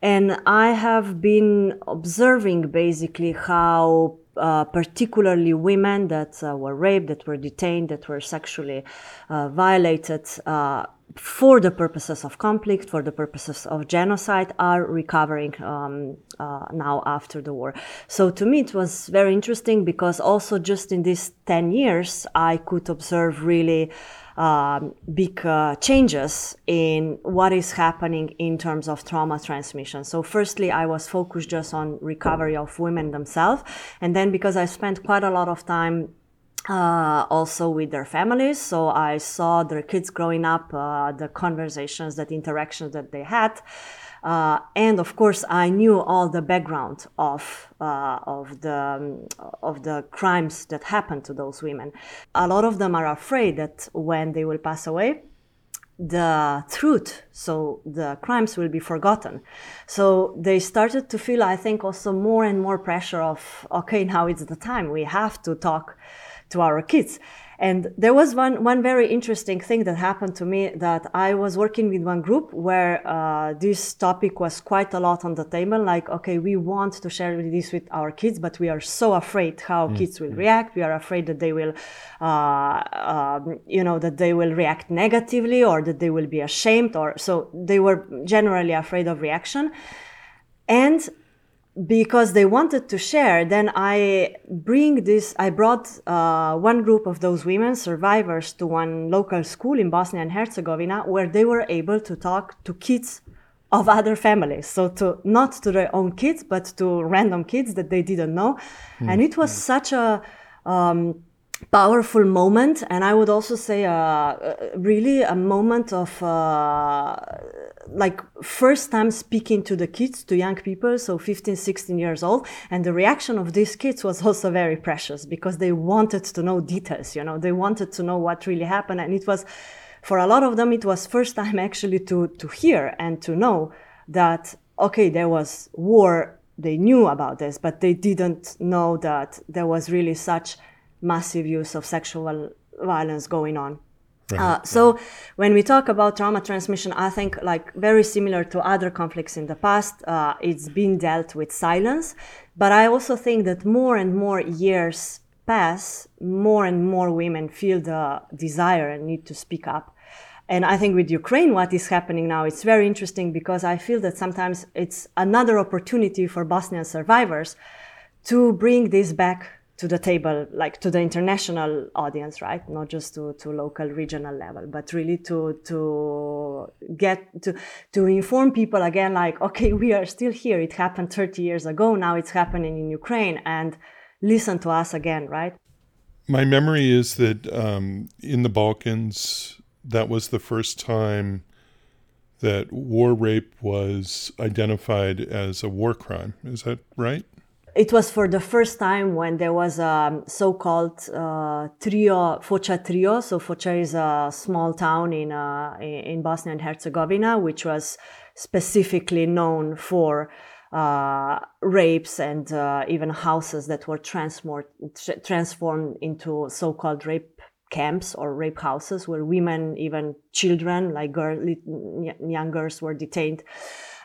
and I have been observing basically how uh, particularly women that uh, were raped, that were detained, that were sexually uh, violated uh, for the purposes of conflict, for the purposes of genocide, are recovering um, uh, now after the war. So to me, it was very interesting because also just in these 10 years, I could observe really um, big uh, changes in what is happening in terms of trauma transmission. So, firstly, I was focused just on recovery of women themselves, and then because I spent quite a lot of time uh, also with their families. So I saw their kids growing up, uh, the conversations, that interactions that they had. Uh, and of course, I knew all the background of uh, of the um, of the crimes that happened to those women. A lot of them are afraid that when they will pass away, the truth, so the crimes will be forgotten. So they started to feel, I think, also more and more pressure of okay, now it's the time we have to talk to our kids. And there was one, one very interesting thing that happened to me that I was working with one group where uh, this topic was quite a lot on the table. Like, okay, we want to share this with our kids, but we are so afraid how mm. kids will react. We are afraid that they will, uh, um, you know, that they will react negatively or that they will be ashamed or so they were generally afraid of reaction. And because they wanted to share, then I bring this. I brought uh, one group of those women survivors to one local school in Bosnia and Herzegovina, where they were able to talk to kids of other families. So to not to their own kids, but to random kids that they didn't know, mm. and it was mm. such a um, powerful moment and i would also say uh, really a moment of uh, like first time speaking to the kids to young people so 15 16 years old and the reaction of these kids was also very precious because they wanted to know details you know? They wanted to know what really happened and it was for a lot of them it was first time actually to to hear and to know that okay there was war they knew about this but they didn't know that there was really such massive use of sexual violence going on. Right, uh, so when we talk about trauma transmission, I think like very similar to other conflicts in the past, uh, it's been dealt with silence. But I also think that more and more years pass, more and more women feel the desire and need to speak up. And I think with Ukraine, what is happening now, it's very interesting because I feel that sometimes it's another opportunity for Bosnian survivors to bring this back to the table, like to the international audience, right? Not just to, to local, regional level, but really to to get to to inform people again, like, okay, we are still here. It happened 30 years ago. Now it's happening in Ukraine, and listen to us again, right? My memory is that um, in the Balkans, that was the first time that war rape was identified as a war crime. Is that right? It was for the first time when there was a so-called uh, trio, Foča trio. So Foča is a small town in uh, in Bosnia and Herzegovina, which was specifically known for uh, rapes and uh, even houses that were transformed transformed into so-called rape camps or rape houses, where women, even children, like girl, young girls, were detained.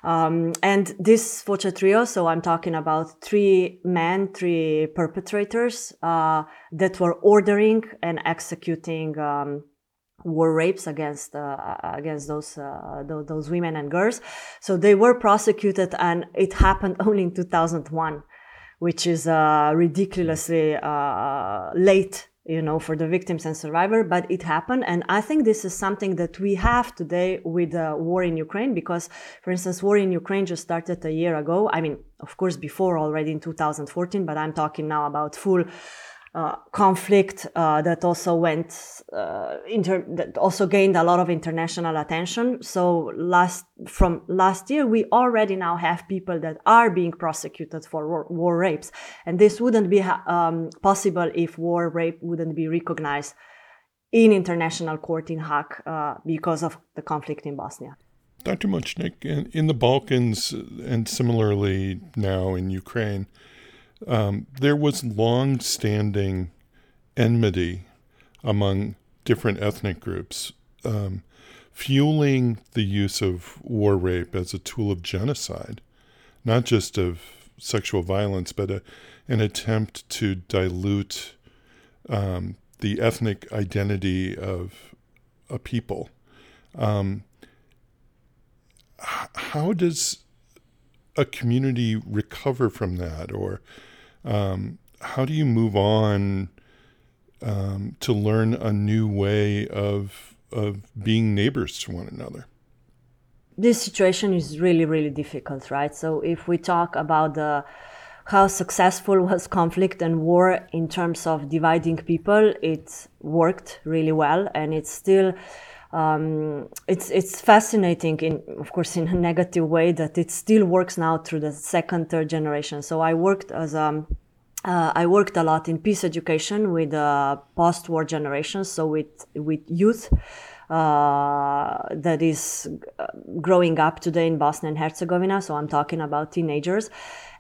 Um, and this Foča trio, so I'm talking about three men, three perpetrators uh, that were ordering and executing um, war rapes against uh, against those uh, those women and girls. So they were prosecuted, and it happened only in 2001, which is uh, ridiculously uh, late you know, for the victims and survivor, but it happened. And I think this is something that we have today with the war in Ukraine, because, for instance, war in Ukraine just started a year ago. I mean, of course, before already in 2014, but I'm talking now about full uh, conflict uh, that also went uh, inter- that also gained a lot of international attention. So last from last year, we already now have people that are being prosecuted for war, war rapes, and this wouldn't be um, possible if war rape wouldn't be recognized in international court in Hague uh, because of the conflict in Bosnia. Dr. Močnik, in, in the Balkans and similarly now in Ukraine, um, there was long standing enmity among different ethnic groups, um, fueling the use of war rape as a tool of genocide, not just of sexual violence, but a, an attempt to dilute um, the ethnic identity of a people. Um, how does a community recover from that or um, how do you move on um, to learn a new way of of being neighbors to one another? This situation is really, really difficult, right? So if we talk about the how successful was conflict and war in terms of dividing people, it worked really well, and it's still. Um, it's it's fascinating in of course in a negative way that it still works now through the second third generation so i worked as a uh, I worked a lot in peace education with uh, post-war generations, so with with youth uh, that is growing up today in Bosnia and Herzegovina. So I'm talking about teenagers,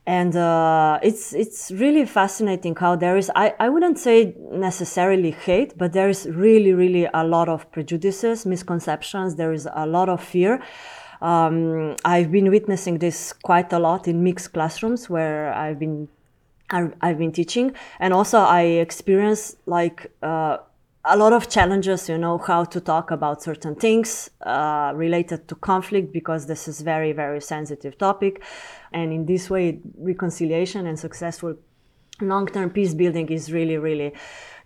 and uh, it's it's really fascinating how there is I, I wouldn't say necessarily hate, but there is really really a lot of prejudices, misconceptions. There is a lot of fear. Um, I've been witnessing this quite a lot in mixed classrooms where I've been I've been teaching, and also I experience like uh, a lot of challenges. You know how to talk about certain things uh, related to conflict because this is very very sensitive topic, and in this way, reconciliation and successful long-term peace building is really really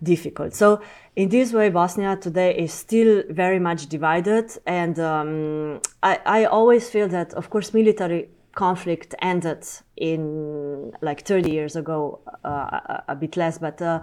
difficult. So in this way, Bosnia today is still very much divided, and um, I, I always feel that of course military conflict ended in like 30 years ago, uh, a, a, bit less, but uh,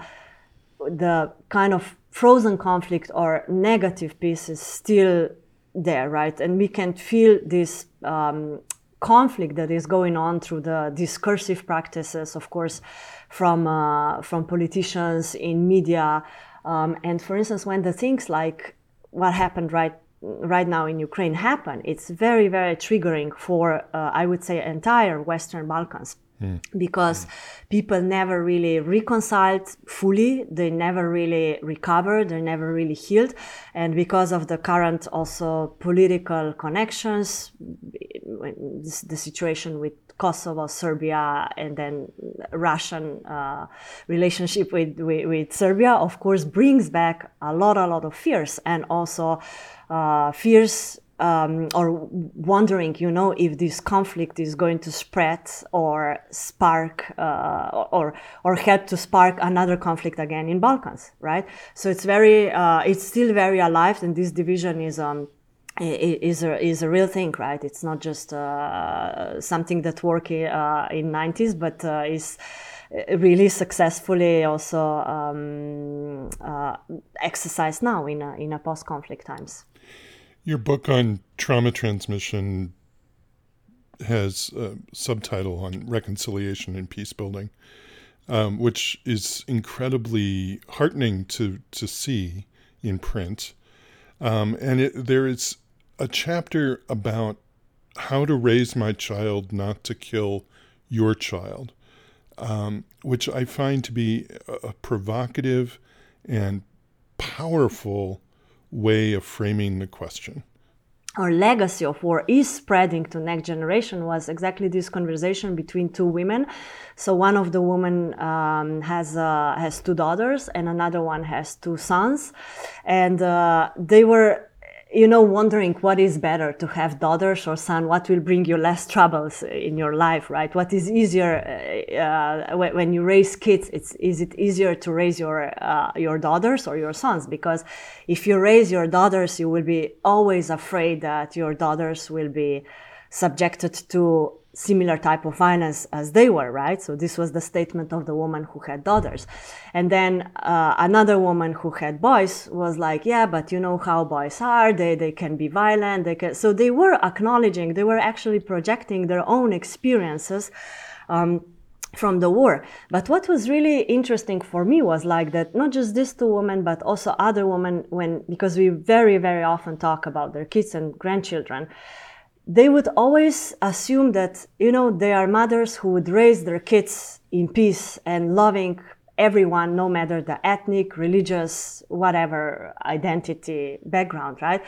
the kind of frozen conflict or negative peace is still there, right? And we can feel this um, conflict that is going on through the discursive practices, of course, from uh, from politicians in media. Um, and for instance, when the things like what happened right right now in Ukraine happen, it's very, very triggering for, uh, I would say, entire Western Balkans. Because mm. people never really reconciled fully, they never really recovered, they never really healed. And because of the current also political connections, the situation with Kosovo, Serbia, and then Russian uh, relationship with, with, with Serbia, of course, brings back a lot, a lot of fears and also uh, fears um, or wondering, you know, if this conflict is going to spread or spark uh, or or help to spark another conflict again in Balkans, right? So it's very, uh, it's still very alive, and this division is. Um, is a, is a real thing, right? It's not just uh, something that worked uh, in 90s, but uh, is really successfully also um, uh, exercised now in a, in a post-conflict times. Your book on trauma transmission has a subtitle on reconciliation and peace building, um, which is incredibly heartening to to see in print. Um, and it, there is a chapter about how to raise my child not to kill your child, um, which I find to be a, a provocative and powerful way of framing the question our legacy of war is spreading to next generation was exactly this conversation between two women. So one of the women um, has uh, has two daughters, and another one has two sons, and uh, they were you know, wondering what is better to have daughters or son, what will bring you less troubles in your life, right? What is easier uh, when you raise kids? It's, is it easier to raise your, uh, your daughters or your sons? Because if you raise your daughters, you will be always afraid that your daughters will be subjected to similar type of violence as they were, right? So this was the statement of the woman who had daughters. And then uh, another woman who had boys was like, yeah, but you know how boys are, they, they can be violent. They can... So they were acknowledging, they were actually projecting their own experiences um, from the war. But what was really interesting for me was like that not just these two women, but also other women when, because we very, very often talk about their kids and grandchildren, they would always assume that, you know, they are mothers who would raise their kids in peace and loving everyone, no matter the ethnic, religious, whatever identity background, right?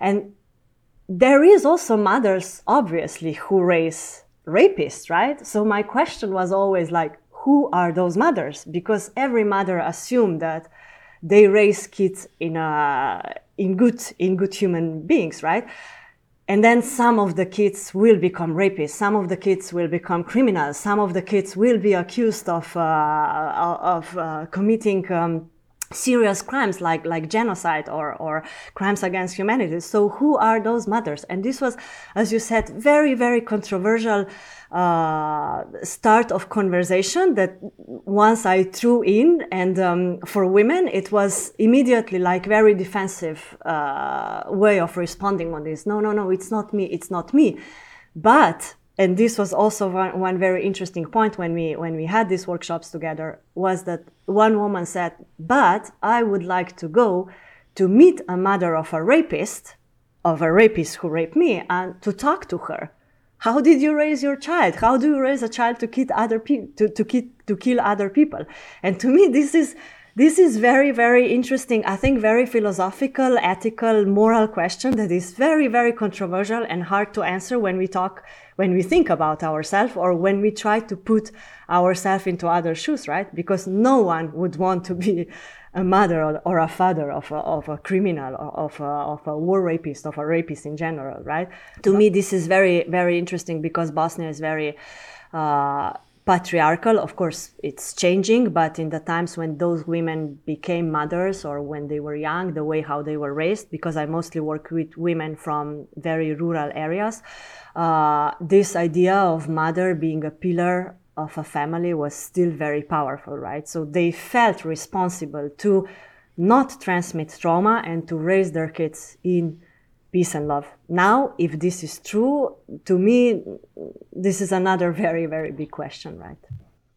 And there is also mothers, obviously, who raise rapists, right? So my question was always like, who are those mothers? Because every mother assumed that they raise kids in a in good in good human beings, right? And then some of the kids will become rapists, some of the kids will become criminals, some of the kids will be accused of, uh, of uh, committing um, serious crimes like, like genocide or, or crimes against humanity. So who are those mothers? And this was, as you said, very, very controversial uh, start of conversation that once I threw in, and um, for women, it was immediately like very defensive uh, way of responding on this. No, no, no, it's not me, it's not me. But and this was also one, one very interesting point when we when we had these workshops together was that one woman said, "But I would like to go to meet a mother of a rapist, of a rapist who raped me, and to talk to her." How did you raise your child? How do you raise a child to kill other people to, to, to kill other people? And to me, this is this is very, very interesting. I think very philosophical, ethical, moral question that is very, very controversial and hard to answer when we talk, when we think about ourselves or when we try to put ourselves into other shoes, right? Because no one would want to be a mother or, or a father of a, of a criminal or of a, of a war rapist, of a rapist in general, right? To me, this is very, very interesting because Bosnia is very uh, patriarchal. Of course, it's changing, but in the times when those women became mothers or when they were young, the way how they were raised, because I mostly work with women from very rural areas, uh, this idea of mother being a pillar of a family was still very powerful, right? So they felt responsible to not transmit trauma and to raise their kids in peace and love. Now, if this is true, to me, this is another very, very big question, right?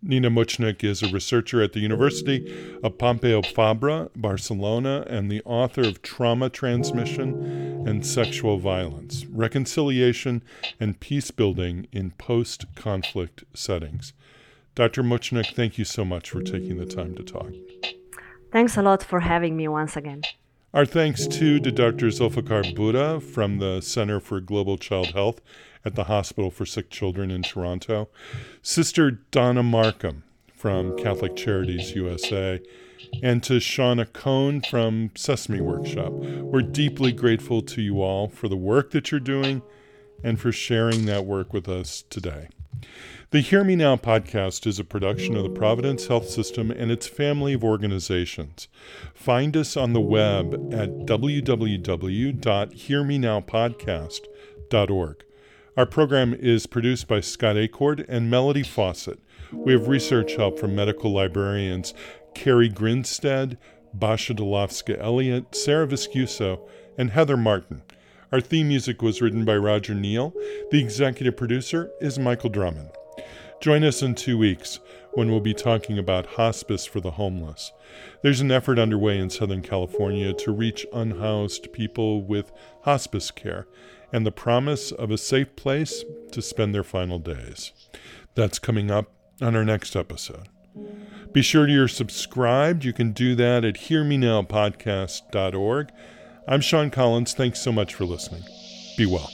Nena Močnik is a researcher at the University of Pompeu Fabra, Barcelona, and the author of Trauma Transmission and Sexual Violence Reconciliation and Peace Building in Post Conflict Settings. Dr. Močnik, thank you so much for taking the time to talk. Thanks a lot for having me once again. Our thanks to Dr. Zulfiqar Bhutta from the Center for Global Child Health at the Hospital for Sick Children in Toronto, Sister Donna Markham from Catholic Charities USA, and to Shauna Cohn from Sesame Workshop. We're deeply grateful to you all for the work that you're doing and for sharing that work with us today. The Hear Me Now podcast is a production of the Providence Health System and its family of organizations. Find us on the web at www.hearmenowpodcast.org. Our program is produced by Scott Acord and Melody Fawcett. We have research help from medical librarians Carrie Grinstead, Basia Delawska-Elliott, Sarah Viscuso, and Heather Martin. Our theme music was written by Roger Neal. The executive producer is Michael Drummond. Join us in two weeks when we'll be talking about hospice for the homeless. There's an effort underway in Southern California to reach unhoused people with hospice care and the promise of a safe place to spend their final days. That's coming up on our next episode. Be sure you're subscribed. You can do that at hearmenowpodcast.org. I'm Sean Collins. Thanks so much for listening. Be well.